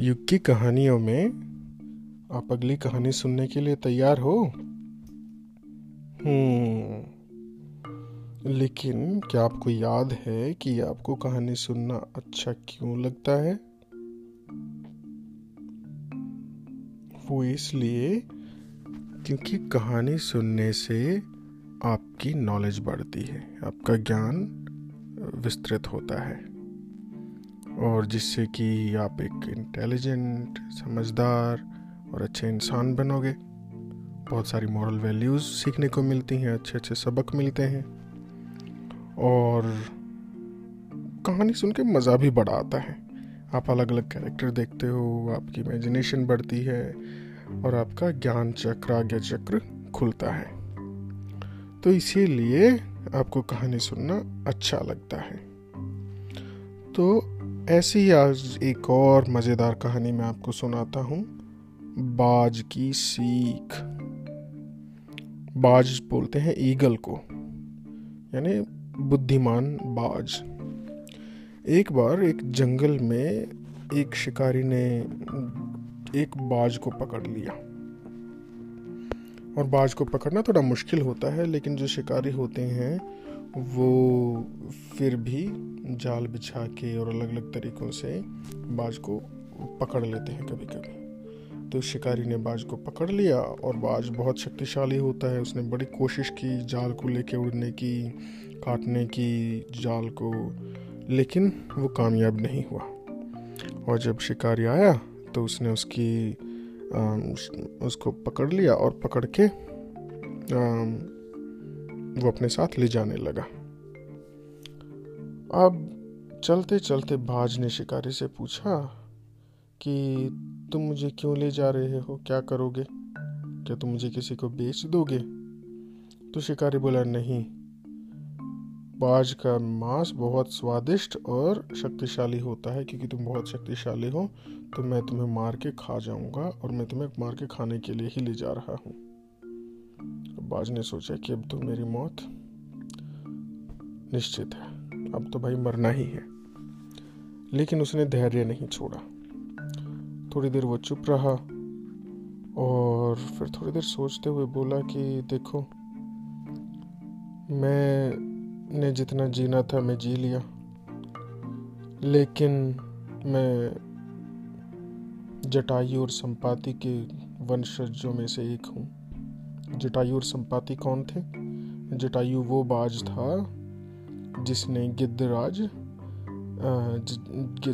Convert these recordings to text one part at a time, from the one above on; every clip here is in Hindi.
युग की कहानियों में आप अगली कहानी सुनने के लिए तैयार हो? हम्म लेकिन क्या आपको याद है कि आपको कहानी सुनना अच्छा क्यों लगता है? वो इसलिए क्योंकि कहानी सुनने से आपकी नॉलेज बढ़ती है, आपका ज्ञान विस्तृत होता है। और जिससे कि आप एक इंटेलिजेंट समझदार और अच्छे इंसान बनोगे। बहुत सारी मॉरल वैल्यूज़ सीखने को मिलती हैं अच्छे अच्छे सबक मिलते हैं। और कहानी सुन के मज़ा भी बड़ा आता है। आप अलग अलग कैरेक्टर देखते हो, आपकी इमेजिनेशन बढ़ती है और आपका ज्ञान चक्र आज्ञा चक्र खुलता है। तो इसीलिए आपको कहानी सुनना अच्छा लगता है। तो ऐसी ही आज एक और मज़ेदार कहानी मैं आपको सुनाता हूँ। बाज की सीख। बाज बोलते हैं ईगल को, यानी बुद्धिमान बाज। एक बार एक जंगल में एक शिकारी ने एक बाज को पकड़ लिया। और बाज को पकड़ना थोड़ा मुश्किल होता है, लेकिन जो शिकारी होते हैं, वो फिर भी जाल बिछा के और अलग अलग तरीक़ों से बाज को पकड़ लेते हैं कभी कभी तो शिकारी ने बाज को पकड़ लिया और बाज बहुत शक्तिशाली होता है। उसने बड़ी कोशिश की जाल को लेके उड़ने की, काटने की जाल को, लेकिन वो कामयाब नहीं हुआ। और जब शिकारी आया तो उसने उसकी उसको पकड़ लिया और पकड़ के वो अपने साथ ले जाने लगा। अब चलते चलते बाज ने शिकारी से पूछा कि, तुम मुझे क्यों ले जा रहे हो? क्या करोगे? क्या तुम मुझे किसी को बेच दोगे? तो शिकारी बोला, नहीं बाज का मांस बहुत स्वादिष्ट और शक्तिशाली होता है, क्योंकि तुम बहुत शक्तिशाली हो तो मैं तुम्हें मार के खा जाऊँगा और मैं तुम्हें मार के खाने के लिए ही ले जा रहा हूँ। बाज ने सोचा कि अब तो मेरी मौत निश्चित है। अब तो भाई मरना ही है। लेकिन उसने धैर्य नहीं छोड़ा। थोड़ी देर वो चुप रहा और फिर थोड़ी देर सोचते हुए बोला कि देखो, मैं ने जितना जीना था मैं जी लिया। लेकिन मैं जटायु और संपाति के वंशजों में से एक हूँ। जटायु और संपाति कौन थे? जटायु वो बाज था जिसने गिद्धराज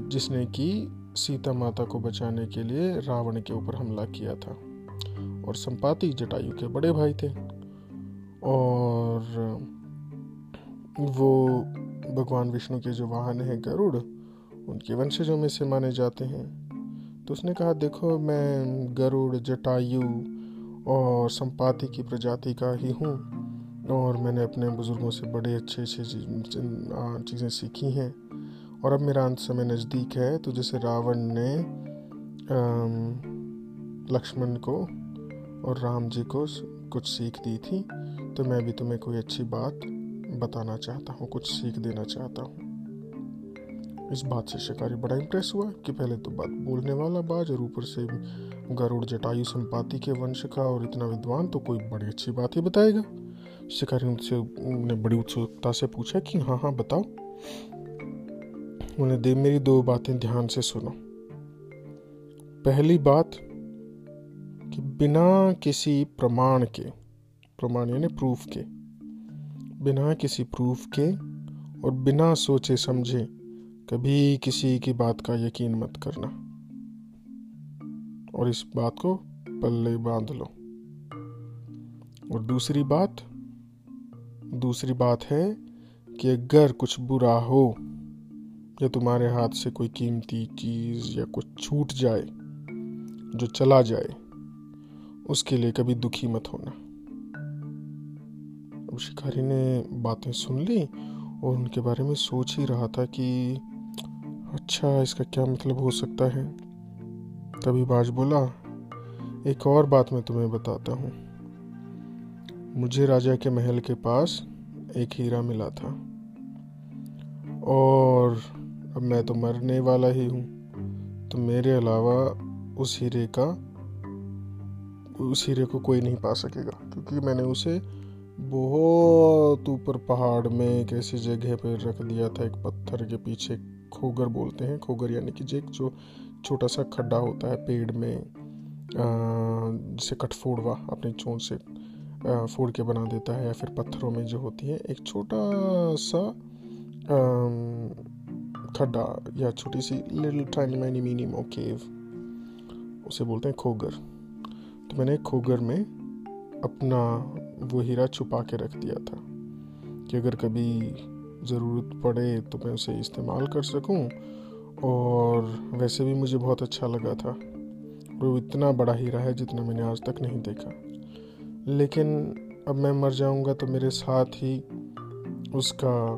जिसने कि सीता माता को बचाने के लिए रावण के ऊपर हमला किया था। और संपाति जटायु के बड़े भाई थे। और वो भगवान विष्णु के जो वाहन हैं गरुड़, उनके वंशजों में से माने जाते हैं। तो उसने कहा, देखो, मैं गरुड़, जटायु और संपाति की प्रजाति का ही हूँ और मैंने अपने बुज़ुर्गों से बड़े अच्छे अच्छे चीज़ें सीखी हैं। और अब मेरा अंत समय नज़दीक है तो जैसे रावण ने लक्ष्मण को और राम जी को कुछ सीख दी थी तो मैं भी तुम्हें कोई अच्छी बात बताना चाहता हूँ, कुछ सीख देना चाहता हूँ। इस बात से शिकारी बड़ा इम्प्रेस हुआ कि पहले तो बात बोलने वाला बाज और ऊपर से गरुड़ जटायु संपाति के वंश का और इतना विद्वान तो कोई बड़ी अच्छी बात ही बताएगा। शिकारी उनसे ने बड़ी उत्सुकता से पूछा कि हाँ हाँ बताओ। उन्हें दे मेरी दो बातें ध्यान से सुनो। पहली बात कि बिना किसी प्रमाण के, प्रमाण यानी प्रूफ के बिना किसी प्रूफ के और बिना सोचे समझे कभी किसी की बात का यकीन मत करना। और इस बात को पल्ले बाँध लो। और दूसरी बात दूसरी बात है कि अगर कुछ बुरा हो या तुम्हारे हाथ से कोई कीमती चीज़ या कुछ छूट जाए, जो चला जाए, उसके लिए कभी दुखी मत होना। शिकारी ने बातें सुन ली और उनके बारे में सोच ही रहा था कि अच्छा इसका क्या मतलब हो सकता है? तभी बाज बोला, एक और बात मैं तुम्हें बताता हूँ। मुझे राजा के महल के पास एक हीरा मिला था। और अब मैं तो मरने वाला ही हूँ। तो मेरे अलावा उस हीरे का, उस हीरे को कोई नहीं पा सकेगा, क्योंकि मैंने उसे बहुत ऊपर पहाड़ में एक ऐसी जगह पर रख दिया था, एक पत्थर के पीछे खोगर बोलते हैं, खोगर यानी कि जो जो छोटा सा खड्डा होता है पेड़ में जिसे कटफोड़वा अपनी चोंच से फोड़ के बना देता है या फिर पत्थरों में जो होती है, एक छोटा सा खड्डा या छोटी सी लिटिल टाइनी माइनी मीनी केव उसे बोलते हैं खोगर। तो मैंने खोगर में अपना वो हीरा छुपा के रख दिया था कि अगर कभी ज़रूरत पड़े तो मैं उसे इस्तेमाल कर सकूँ। और वैसे भी मुझे बहुत अच्छा लगा था। वो इतना बड़ा हीरा है जितना मैंने आज तक नहीं देखा। लेकिन अब मैं मर जाऊँगा तो मेरे साथ ही उसका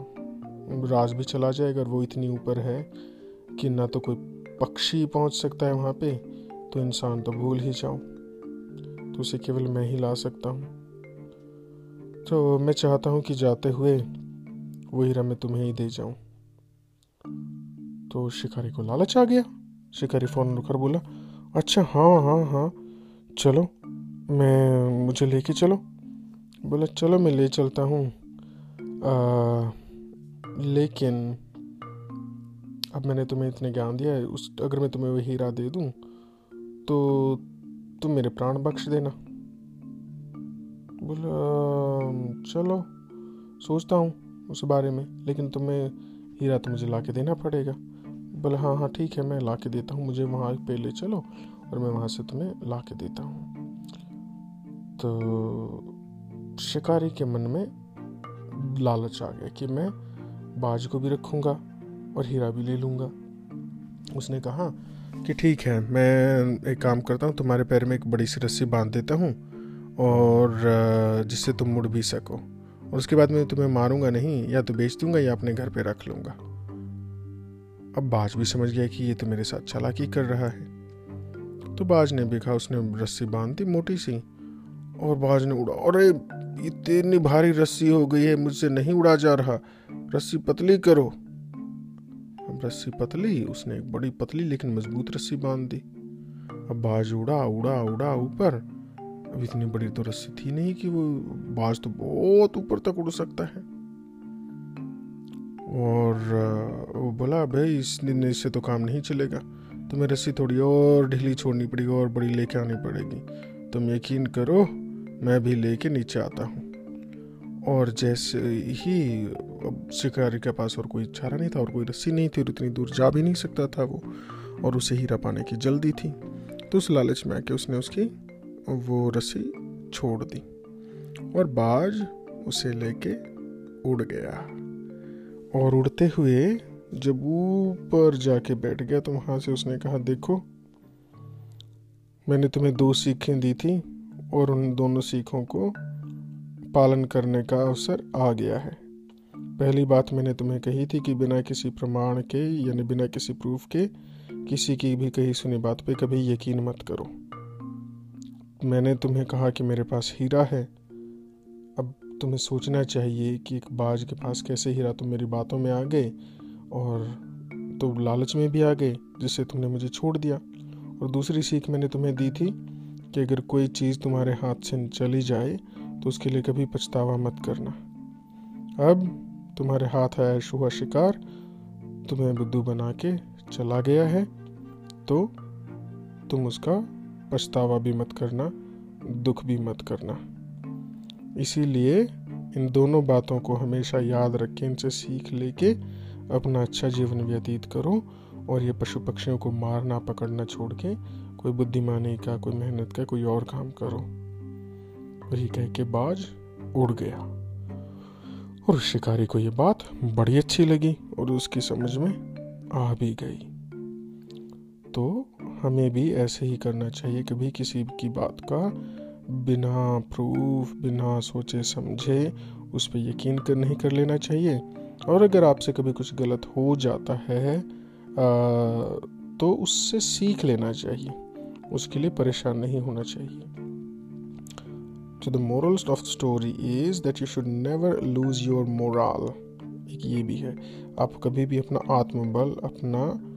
राज भी चला जाएगा और वो इतनी ऊपर है कि ना तो कोई पक्षी पहुँच सकता है वहाँ पे तो इंसान तो भूल ही जाऊँ। तो उसे केवल मैं ही ला सकता हूँ। तो मैं चाहता हूँ कि जाते हुए वो हीरा मैं तुम्हें ही दे जाऊँ। तो शिकारी को लालच आ गया। शिकारी फ़ौरन रुकर बोला अच्छा हाँ हाँ हाँ चलो, मैं, मुझे लेके चलो। बोला, चलो, मैं ले चलता हूँ। लेकिन अब मैंने तुम्हें इतने ज्ञान दिया है, उस, अगर मैं तुम्हें वो हीरा दे दूँ तो तुम मेरे प्राण बख्श देना। बोला चलो, सोचता हूँ उस बारे में, लेकिन तुम्हें हीरा तो मुझे ला के देना पड़ेगा। बोले हाँ हाँ ठीक है, मैं ला के देता हूँ, मुझे वहाँ पे ले चलो और मैं वहाँ से तुम्हें ला के देता हूँ। तो शिकारी के मन में लालच आ गया कि मैं बाज को भी रखूँगा और हीरा भी ले लूँगा। उसने कहा कि ठीक है, मैं एक काम करता हूँ, तुम्हारे पैर में एक बड़ी सी रस्सी बाँध देता हूँ और जिससे तुम मुड़ भी सको। और उसके बाद मैं तुम्हें मारूँगा नहीं, या तो बेच दूँगा या अपने घर पे रख लूँगा। अब बाज भी समझ गया कि ये तो मेरे साथ चालाकी कर रहा है। तो बाज ने कहा उसने रस्सी बाँध दी मोटी सी, और बाज ने उड़ा, अरे, इतनी भारी रस्सी हो गई है, मुझसे नहीं उड़ा जा रहा। रस्सी पतली करो। अब रस्सी पतली, उसने एक बड़ी पतली लेकिन मज़बूत रस्सी बाँध दी। अब बाज उड़ा उड़ा उड़ा ऊपर अब इतनी बड़ी तो रस्सी थी नहीं कि वो बाज तो बहुत ऊपर तक उड़ सकता है। और वो बोला, भाई, इस दिन इससे तो काम नहीं चलेगा। तुम्हें रस्सी थोड़ी और ढीली छोड़नी पड़ेगी और बड़ी लेके आनी पड़ेगी। तुम यकीन करो, मैं भी लेके नीचे आता हूँ। और जैसे ही, अब शिकारी के पास और कोई चारा नहीं था और कोई रस्सी नहीं थी और इतनी दूर जा भी नहीं सकता था वो, और उसे हीरा पाने की जल्दी थी तो उस लालच में आके उसने उसकी वो रस्सी छोड़ दी और बाज उसे लेके उड़ गया। और उड़ते हुए जब ऊपर जाके बैठ गया तो वहाँ से उसने कहा, देखो, मैंने तुम्हें दो सीखें दी थी और उन दोनों सीखों को पालन करने का अवसर आ गया है। पहली बात मैंने तुम्हें कही थी कि बिना किसी प्रमाण के, यानी बिना किसी प्रूफ के, किसी की भी कही सुनी बात पे कभी यकीन मत करो। मैंने तुम्हें कहा कि मेरे पास हीरा है। अब तुम्हें सोचना चाहिए कि एक बाज के पास कैसे हीरा तुम मेरी बातों में आ गए और तो लालच में भी आ गए, जिससे तुमने मुझे छोड़ दिया। और दूसरी सीख मैंने तुम्हें दी थी कि अगर कोई चीज़ तुम्हारे हाथ से चली जाए तो उसके लिए कभी पछतावा मत करना। अब तुम्हारे हाथ आया शुहा शिकार, तुम्हें बुद्धू बना के चला गया है तो तुम उसका पछतावा भी मत करना, दुख भी मत करना। इसीलिए इन दोनों बातों को हमेशा याद रखें, इनसे सीख लेके अपना अच्छा जीवन व्यतीत करो और ये पशु पक्षियों को मारना, पकड़ना छोड़ के कोई बुद्धिमानी का, कोई मेहनत का, कोई और काम करो। वही कह के बाज उड़ गया। और शिकारी को ये बात बड़ी अच्छी लगी और उसकी समझ में आ भी गई। हमें भी ऐसे ही करना चाहिए कभी किसी की बात का बिना प्रूफ बिना सोचे समझे उस पर यकीन कर नहीं कर लेना चाहिए। और अगर आपसे कभी कुछ गलत हो जाता है आ, तो उससे सीख लेना चाहिए। उसके लिए परेशान नहीं होना चाहिए। The moral of the story is that you should never lose your morale. एक ये भी है। आप कभी भी अपना आत्मबल अपना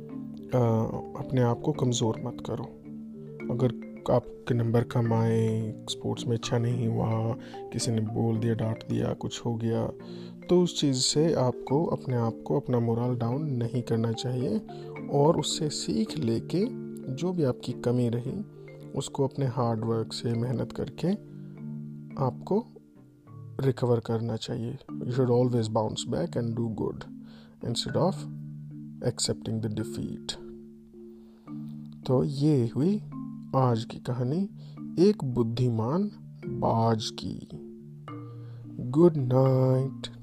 अपने आप को कमज़ोर मत करो। अगर आपके नंबर कम आए, स्पोर्ट्स में अच्छा नहीं हुआ, किसी ने बोल दिया, डांट दिया, कुछ हो गया तो उस चीज़ से आपको, अपने आप को अपना मोरल डाउन नहीं करना चाहिए और उससे सीख लेके जो भी आपकी कमी रही, उसको अपने हार्ड वर्क से मेहनत करके आपको रिकवर करना चाहिए। You should always bounce back and do good instead of accepting the defeat तो ये हुई आज की कहानी एक बुद्धिमान बाज की। Good night